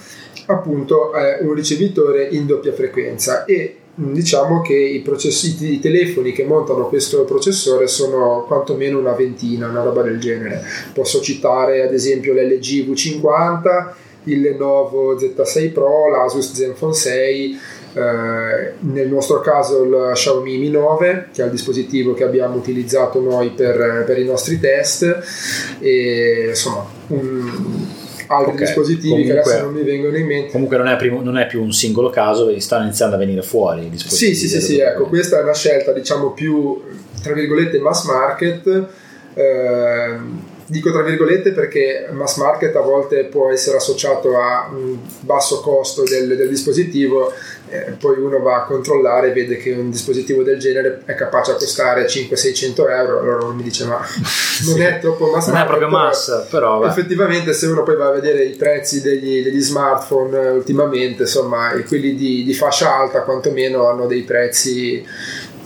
appunto è un ricevitore in doppia frequenza e diciamo che i, processi, i telefoni che montano questo processore sono quantomeno una ventina, una roba del genere. Posso citare ad esempio l'LG V50, il Lenovo Z6 Pro, l'Asus Zenfone 6, eh, nel nostro caso il Xiaomi Mi 9 che è il dispositivo che abbiamo utilizzato noi per, per i nostri test e insomma un, altri okay. dispositivi comunque, che adesso non mi vengono in mente. Comunque non è, primo, non è più un singolo caso, stanno iniziando a venire fuori i dispositivi. Sì, sì, sì, sì ecco, questa è una scelta diciamo più, tra virgolette, mass market. Eh, Dico tra virgolette perché mass market a volte può essere associato a un basso costo del, del dispositivo, eh, poi uno va a controllare e vede che un dispositivo del genere è capace a costare 500-600 euro, allora uno mi dice ma non è troppo mass market. Non è proprio massa, però... Effettivamente se uno poi va a vedere i prezzi degli, degli smartphone eh, ultimamente, insomma quelli di, di fascia alta quantomeno hanno dei prezzi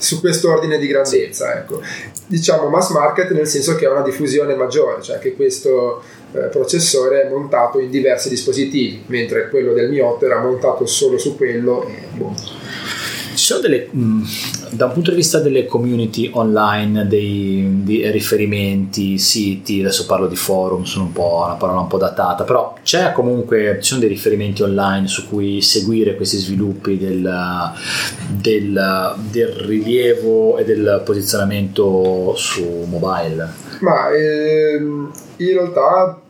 su questo ordine di grandezza. Ecco. Diciamo mass market nel senso che ha una diffusione maggiore, cioè che questo eh, processore è montato in diversi dispositivi, mentre quello del Mi 8 era montato solo su quello. E, boh. Ci sono delle... Mh, da un punto di vista delle community online, dei, dei, riferimenti, siti, adesso parlo di forum, sono un po' una parola un po' datata, però c'è comunque, ci sono dei riferimenti online su cui seguire questi sviluppi del, del, del rilievo e del posizionamento su mobile? Ma ehm, in realtà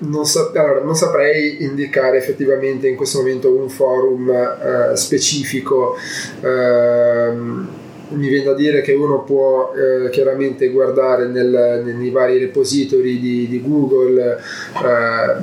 non, sa- allora, non, saprei indicare effettivamente in questo momento un forum eh, specifico. Eh, mi viene da dire che uno può eh, chiaramente guardare nel, nei vari repository di, di Google, eh,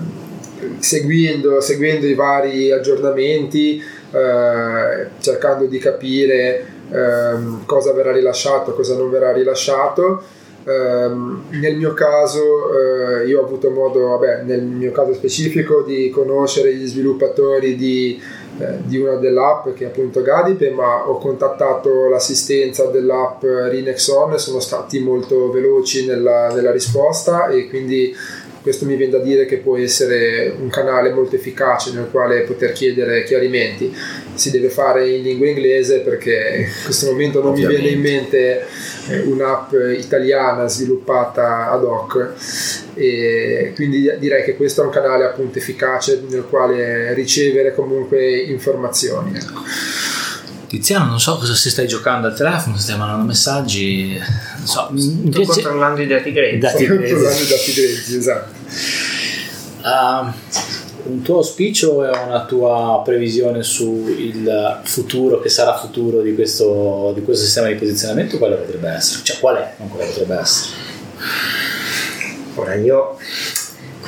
seguendo, seguendo, i vari aggiornamenti, eh, cercando di capire ehm, cosa verrà rilasciato, cosa non verrà rilasciato nel mio caso uh, io ho avuto modo, vabbè, nel mio caso specifico, di conoscere gli sviluppatori di, eh, di una dell'app che è appunto Gadipe, ma ho contattato l'assistenza dell'app Rinexon e sono stati molto veloci nella, nella risposta e quindi questo mi viene da dire che può essere un canale molto efficace nel quale poter chiedere chiarimenti. Si deve fare in lingua inglese perché in questo momento non Ovviamente. mi viene in mente eh, un'app italiana sviluppata ad hoc e quindi direi che questo è un canale appunto efficace nel quale ricevere comunque informazioni. Ecco. Tiziano, non so cosa si stai giocando al telefono, stai mandando messaggi. Non so, mi Sto controllando i dati grezzi. Dati grezzi. controllando i dati grezzi, esatto. Uh, un tuo auspicio o una tua previsione sul futuro, che sarà futuro di questo, di questo sistema di posizionamento? Quale potrebbe essere? Cioè, qual è? Non quale potrebbe essere? Ora io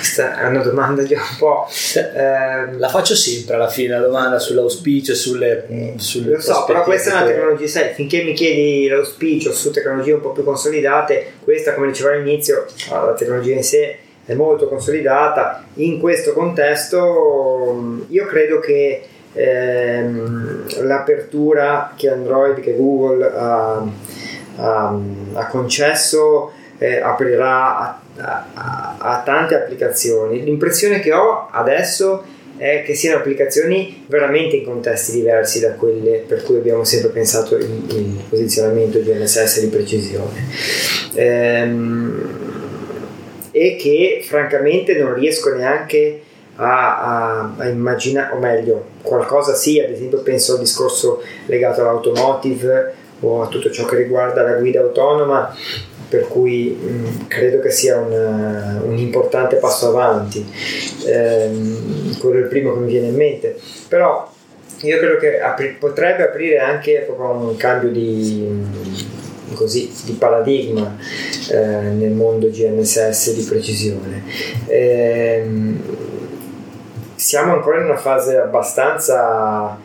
questa è una domanda già un po'. Eh, la faccio sempre alla fine la domanda sull'auspicio, sulle, eh, sulle Lo so, però questa è una tecnologia, sai, finché mi chiedi l'auspicio su tecnologie un po' più consolidate, questa, come dicevo all'inizio, la tecnologia in sé è molto consolidata. In questo contesto, io credo che ehm, l'apertura che Android, che Google ha, ha, ha concesso, eh, aprirà a a, tante applicazioni. L'impressione che ho adesso è che siano applicazioni veramente in contesti diversi da quelle per cui abbiamo sempre pensato in posizionamento GNSS di precisione. Ehm, e che francamente non riesco neanche a, a, a immaginare, o meglio, qualcosa sì, ad esempio penso al discorso legato all'automotive o a tutto ciò che riguarda la guida autonoma per cui mh, mm, credo che sia un, un importante passo avanti. Ehm, quello è il primo che mi viene in mente. Però io credo che apri- potrebbe aprire anche proprio un cambio di, così, di paradigma eh, nel mondo GNSS di precisione. Ehm, siamo ancora in una fase abbastanza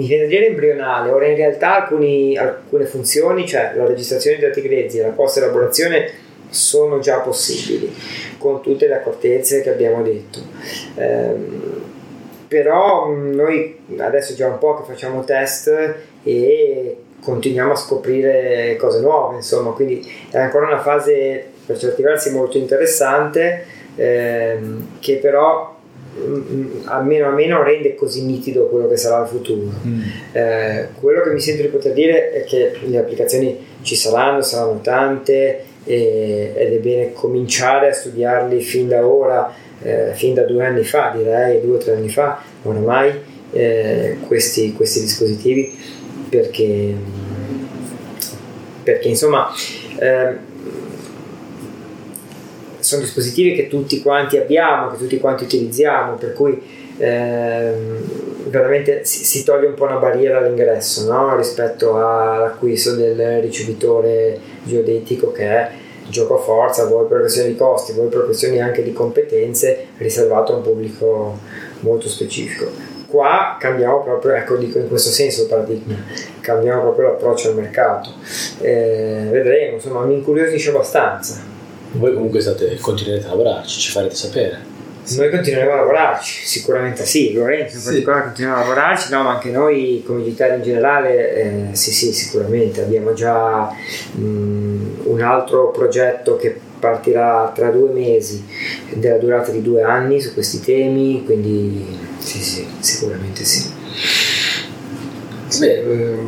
mi viene a dire embrionale, ora in realtà alcuni, alcune funzioni, cioè la registrazione di dati grezzi e la post elaborazione sono già possibili con tutte le accortezze che abbiamo detto. Ehm, però noi adesso già un po' che facciamo test e continuiamo a scoprire cose nuove, insomma, quindi è ancora una fase per certi versi molto interessante ehm, che però almeno a me non rende così nitido quello che sarà il futuro. Mm. Eh, quello che mi sento di poter dire è che le applicazioni ci saranno, saranno tante e, ed è bene cominciare a studiarli fin da ora, eh, fin da due anni fa, direi due o tre anni fa, oramai, eh, questi, questi, dispositivi perché, perché insomma eh, sono dispositivi che tutti quanti abbiamo, che tutti quanti utilizziamo, per cui ehm, veramente si, si, toglie un po' una barriera all'ingresso no? rispetto all'acquisto del ricevitore geodetico che è gioco a forza, vuoi per questioni di costi, vuoi per questioni anche di competenze, riservato a un pubblico molto specifico. Qua cambiamo proprio, ecco dico in questo senso il paradigma, cambiamo proprio l'approccio al mercato. Eh, vedremo, insomma mi incuriosisce abbastanza. Voi comunque state, continuerete a lavorarci, ci farete sapere. Noi continueremo a lavorarci, sicuramente sì, Lorenzo in sì. particolare continuerà a lavorarci, no, ma anche noi come Digitale in generale, eh, sì sì sicuramente, abbiamo già mh, un altro progetto che partirà tra due mesi, della durata di due anni su questi temi, quindi sì sì, sicuramente sì. Beh, eh,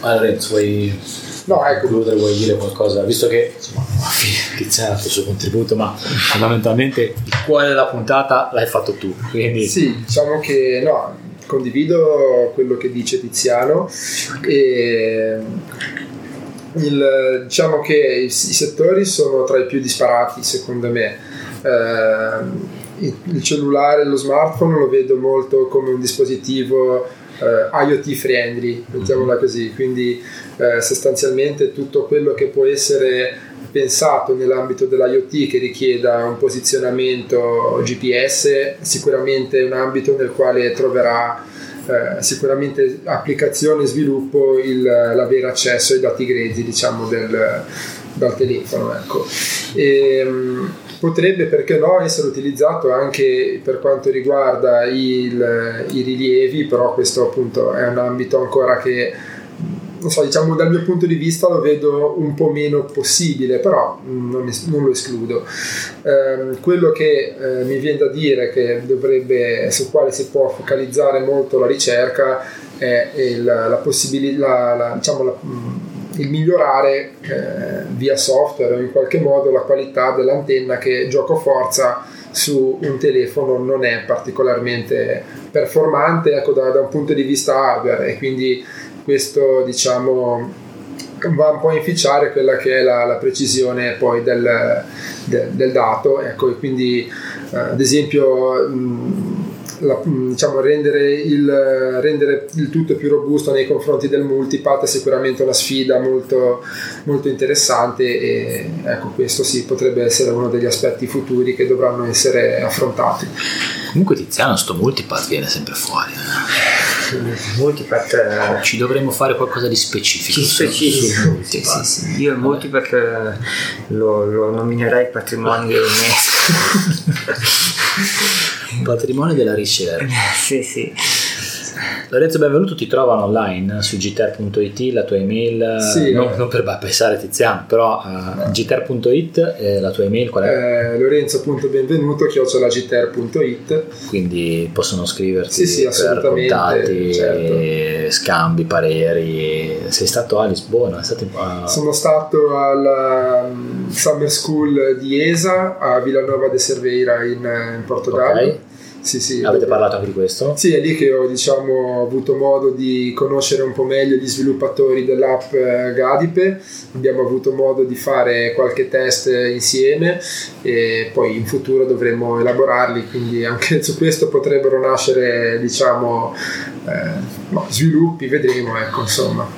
Allora, Lorenzo, vuoi No, ecco, concludere, vuoi dire qualcosa? Visto che insomma, Tiziano ha il suo contributo, ma fondamentalmente il cuore della puntata l'hai fatto tu. Quindi Sì, diciamo che no, condivido quello che dice Tiziano e il- diciamo che i, i settori sono tra i più disparati secondo me. Eh, il, il cellulare, lo smartphone lo vedo molto come un dispositivo eh, IoT friendly, mettiamola così, quindi eh, sostanzialmente tutto quello che può essere pensato nell'ambito dell'IoT che richieda un posizionamento GPS sicuramente è un ambito nel quale troverà eh, sicuramente applicazione e sviluppo il, l'avere accesso ai dati grezzi diciamo del, dal telefono ecco. e, mh, potrebbe perché no essere utilizzato anche per quanto riguarda il, i rilievi però questo appunto è un ambito ancora che non so, diciamo dal mio punto di vista lo vedo un po' meno possibile, però mm, non, es- non lo escludo. Ehm, quello che eh, mi viene da dire che dovrebbe, su quale si può focalizzare molto la ricerca è il, la possibilità, la- diciamo, la- mm, il migliorare eh, via software o in qualche modo la qualità dell'antenna che gioco forza su un telefono non è particolarmente performante ecco, da, da un punto di vista hardware. E quindi questo diciamo va un po' a inficiare quella che è la, la precisione poi del, del- del dato ecco e quindi eh, ad esempio mh, la- mh, diciamo, rendere, il, rendere il tutto più robusto nei confronti del multipath è sicuramente una sfida molto, molto interessante e ecco questo sì potrebbe essere uno degli aspetti futuri che dovranno essere affrontati comunque Tiziano sto multipath viene sempre fuori. eh. Multipath eh, Ci dovremmo fare qualcosa di specifico. Ci su- specifico. sul Sì, sì, sì. Io il multipath eh, lo, lo nominerei patrimonio UNESCO. Patrimonio della ricerca. sì, sì. Lorenzo Benvenuto ti trovano online su gter.it, la tua email, Sì, non, eh. non per bypassare Tiziano, però uh, gter.it, eh, la tua email qual è? eh, Lorenzo.benvenuto chiocciolagiter.it Quindi possono scriverti Sì, sì, per contatti, certo. scambi, pareri. Sei stato a Lisbona? Stato a- Sono stato alla um, Summer School di ESA a Villanova de Cerveira in, in Portogallo. Ok. Sì, sì, Avete dove- parlato anche di questo? Sì, è lì che ho diciamo, avuto modo di conoscere un po' meglio gli sviluppatori dell'app eh, Gadipe, abbiamo avuto modo di fare qualche test insieme e poi in futuro dovremo elaborarli, quindi anche su questo potrebbero nascere diciamo, eh, no, sviluppi, vedremo, ecco, insomma.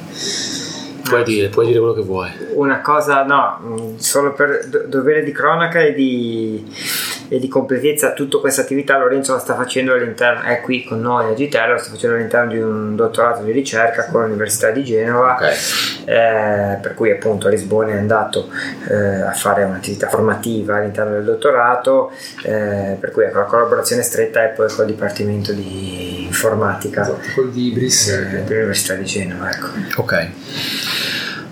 Puoi dire, puoi dire quello che vuoi. Una cosa, no, mh, solo per do- dovere di cronaca e di, e di completezza, tutta questa attività Lorenzo la sta facendo all'interno, è qui con noi a Giterra, la sta facendo all'interno di un dottorato di ricerca con l'Università di Genova. Ok. eh, per cui appunto a Lisbona è andato eh, a fare un'attività formativa all'interno del dottorato, eh, per cui ecco, la collaborazione stretta è poi col Dipartimento di Informatica Esatto, col Dibris. eh, dell'Università di Genova. Ecco. Ok.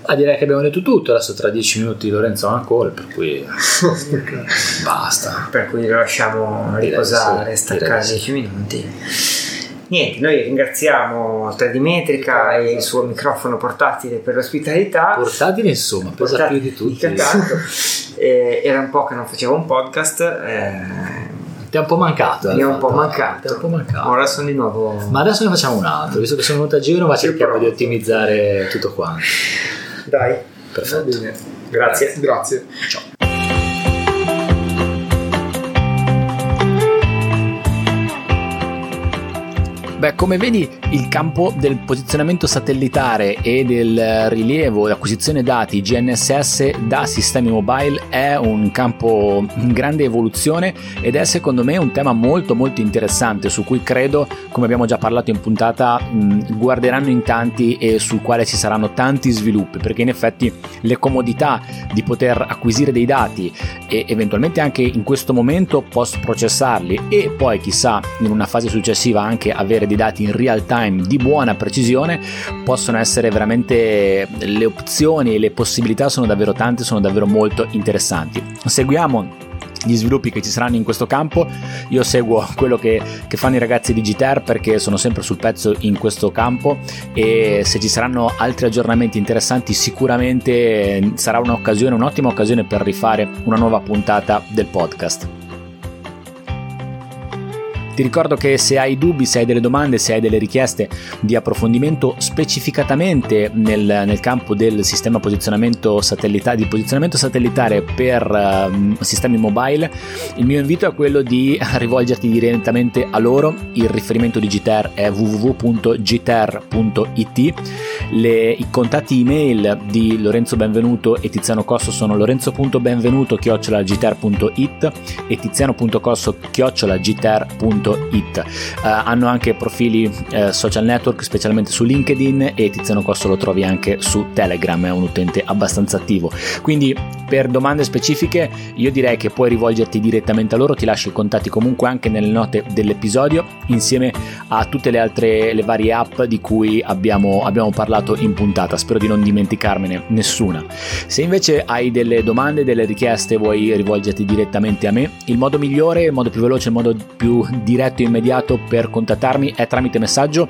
Ah, direi che abbiamo detto tutto, adesso tra dieci minuti Lorenzo ha call, per cui basta. Per cui lo lasciamo Direi riposare, sì, staccare sì. 10 minuti. Niente, noi ringraziamo 3D Metrica e il suo microfono portatile per l'ospitalità. Portatile insomma, pesa Portatile, più di tutti. esatto. Eh, era un po' che non facevo un podcast, eh, Ti è un po' mancato. eh, mi è un po' mancato. Un po' mancato. Ora sono di nuovo. Ma adesso ne facciamo un altro, visto che sono venuto a Genova cerchiamo di ottimizzare tutto quanto. Dai, Va Perfetto. grazie. grazie. Ciao. Beh, come vedi, il campo del posizionamento satellitare e del rilievo e acquisizione dati GNSS da sistemi mobile è un campo in grande evoluzione ed è secondo me un tema molto molto interessante su cui credo, come abbiamo già parlato in puntata, guarderanno in tanti e sul quale ci saranno tanti sviluppi, perché in effetti le comodità di poter acquisire dei dati e eventualmente anche in questo momento post processarli e poi chissà in una fase successiva anche avere dei dati in real time di buona precisione possono essere veramente le opzioni e le possibilità sono davvero tante sono davvero molto interessanti seguiamo gli sviluppi che ci saranno in questo campo. Io seguo quello che, che fanno i ragazzi di GTR perché sono sempre sul pezzo in questo campo e se ci saranno altri aggiornamenti interessanti sicuramente sarà un'occasione, un'ottima occasione per rifare una nuova puntata del podcast. Ti ricordo che se hai dubbi, se hai delle domande, se hai delle richieste di approfondimento specificatamente nel, nel campo del sistema posizionamento satellitare, di posizionamento satellitare per uh, sistemi mobile, il mio invito è quello di rivolgerti direttamente a loro. Il riferimento di GTR è www.gter.it. Le, I contatti email di Lorenzo Benvenuto e Tiziano Cosso sono lorenzo.benvenuto-gter.it e tiziano.cosso-gter.it www.tizianocosso.it uh, hanno anche profili uh, social network specialmente su LinkedIn e Tiziano Costo lo trovi anche su Telegram è un utente abbastanza attivo. Quindi per domande specifiche io direi che puoi rivolgerti direttamente a loro ti lascio i contatti comunque anche nelle note dell'episodio insieme a tutte le altre le varie app di cui abbiamo, abbiamo parlato in puntata. Spero di non dimenticarmene nessuna. Se invece hai delle domande delle richieste vuoi rivolgerti direttamente a me. Il modo migliore il modo più veloce il modo più diretto e immediato per contattarmi è tramite messaggio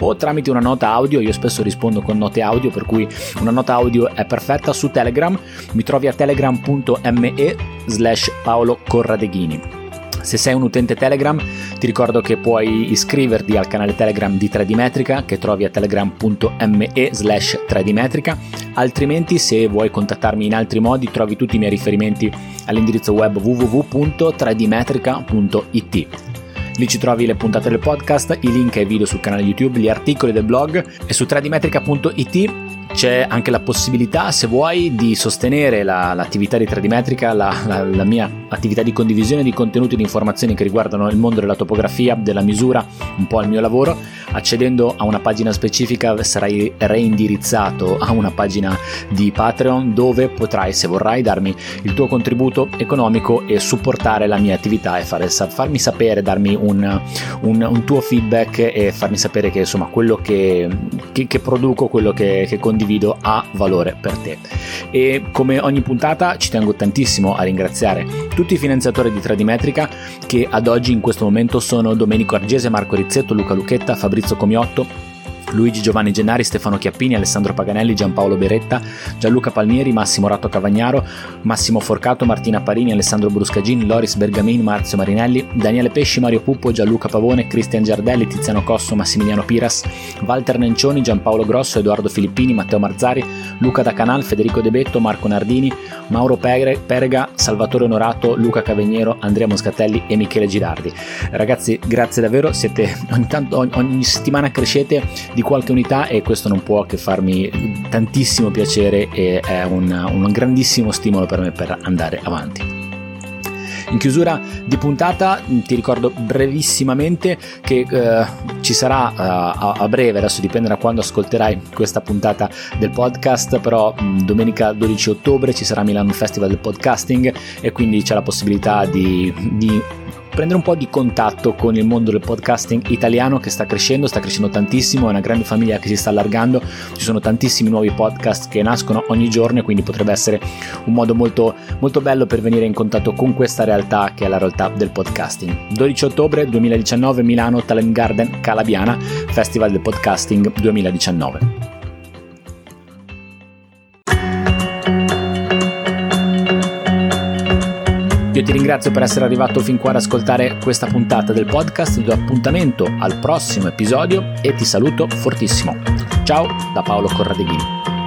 o tramite una nota audio, io spesso rispondo con note audio, per cui una nota audio è perfetta su Telegram, mi trovi a telegram.me slash Paolo Corradeghini. Se sei un utente Telegram ti ricordo che puoi iscriverti al canale Telegram di 3D Metrica che trovi a telegram.me slash 3D Metrica altrimenti se vuoi contattarmi in altri modi trovi tutti i miei riferimenti all'indirizzo web www.3dmetrica.it Lì ci trovi le puntate del podcast, i link ai video sul canale YouTube, gli articoli del blog e su 3dmetrica.it c'è anche la possibilità, se vuoi, di sostenere la, l'attività di 3D Metrica, la, la, la, mia attività di condivisione di contenuti e di informazioni che riguardano il mondo della topografia, della misura, un po' il mio lavoro. Accedendo a una pagina specifica sarai reindirizzato a una pagina di Patreon dove potrai, se vorrai, darmi il tuo contributo economico e supportare la mia attività e fare, farmi sapere, darmi un, un, un, tuo feedback e farmi sapere che insomma quello che, che, che produco, quello che, che condivido condivido ha valore per te. E come ogni puntata ci tengo tantissimo a ringraziare tutti i finanziatori di 3D Metrica che ad oggi in questo momento sono Domenico Argese, Marco Rizzetto, Luca Lucchetta, Fabrizio Comiotto, Luigi Giovanni Gennari, Stefano Chiappini, Alessandro Paganelli, Giampaolo Beretta, Gianluca Palmieri, Massimo Ratto Cavagnaro, Massimo Forcato, Martina Parini, Alessandro Bruscagini, Loris Bergamin, Marzio Marinelli, Daniele Pesci, Mario Puppo, Gianluca Pavone, Cristian Giardelli, Tiziano Cosso, Massimiliano Piras, Walter Nencioni, Giampaolo Grosso, Edoardo Filippini, Matteo Marzari, Luca Da Canal, Federico De Betto, Marco Nardini, Mauro Perega, Salvatore Onorato, Luca Cavegniero, Andrea Moscatelli e Michele Girardi. Ragazzi, grazie davvero, siete ogni, tanto, ogni settimana crescete di qualche unità e questo non può che farmi tantissimo piacere e è un, un grandissimo stimolo per me per andare avanti. In chiusura di puntata ti ricordo brevissimamente che eh, ci sarà eh, a, a, breve, adesso dipende da quando ascolterai questa puntata del podcast, però mh, domenica 12 ottobre ci sarà Milano Festival del Podcasting e quindi c'è la possibilità di, di prendere un po' di contatto con il mondo del podcasting italiano che sta crescendo, sta crescendo tantissimo, è una grande famiglia che si sta allargando, ci sono tantissimi nuovi podcast che nascono ogni giorno e quindi potrebbe essere un modo molto, molto bello per venire in contatto con questa realtà che è la realtà del podcasting. 12 ottobre 2019 Milano Talent Garden Calabiana, Festival del Podcasting 2019. Io ti ringrazio per essere arrivato fin qua ad ascoltare questa puntata del podcast, do appuntamento al prossimo episodio e ti saluto fortissimo. Ciao da Paolo Corradeghini.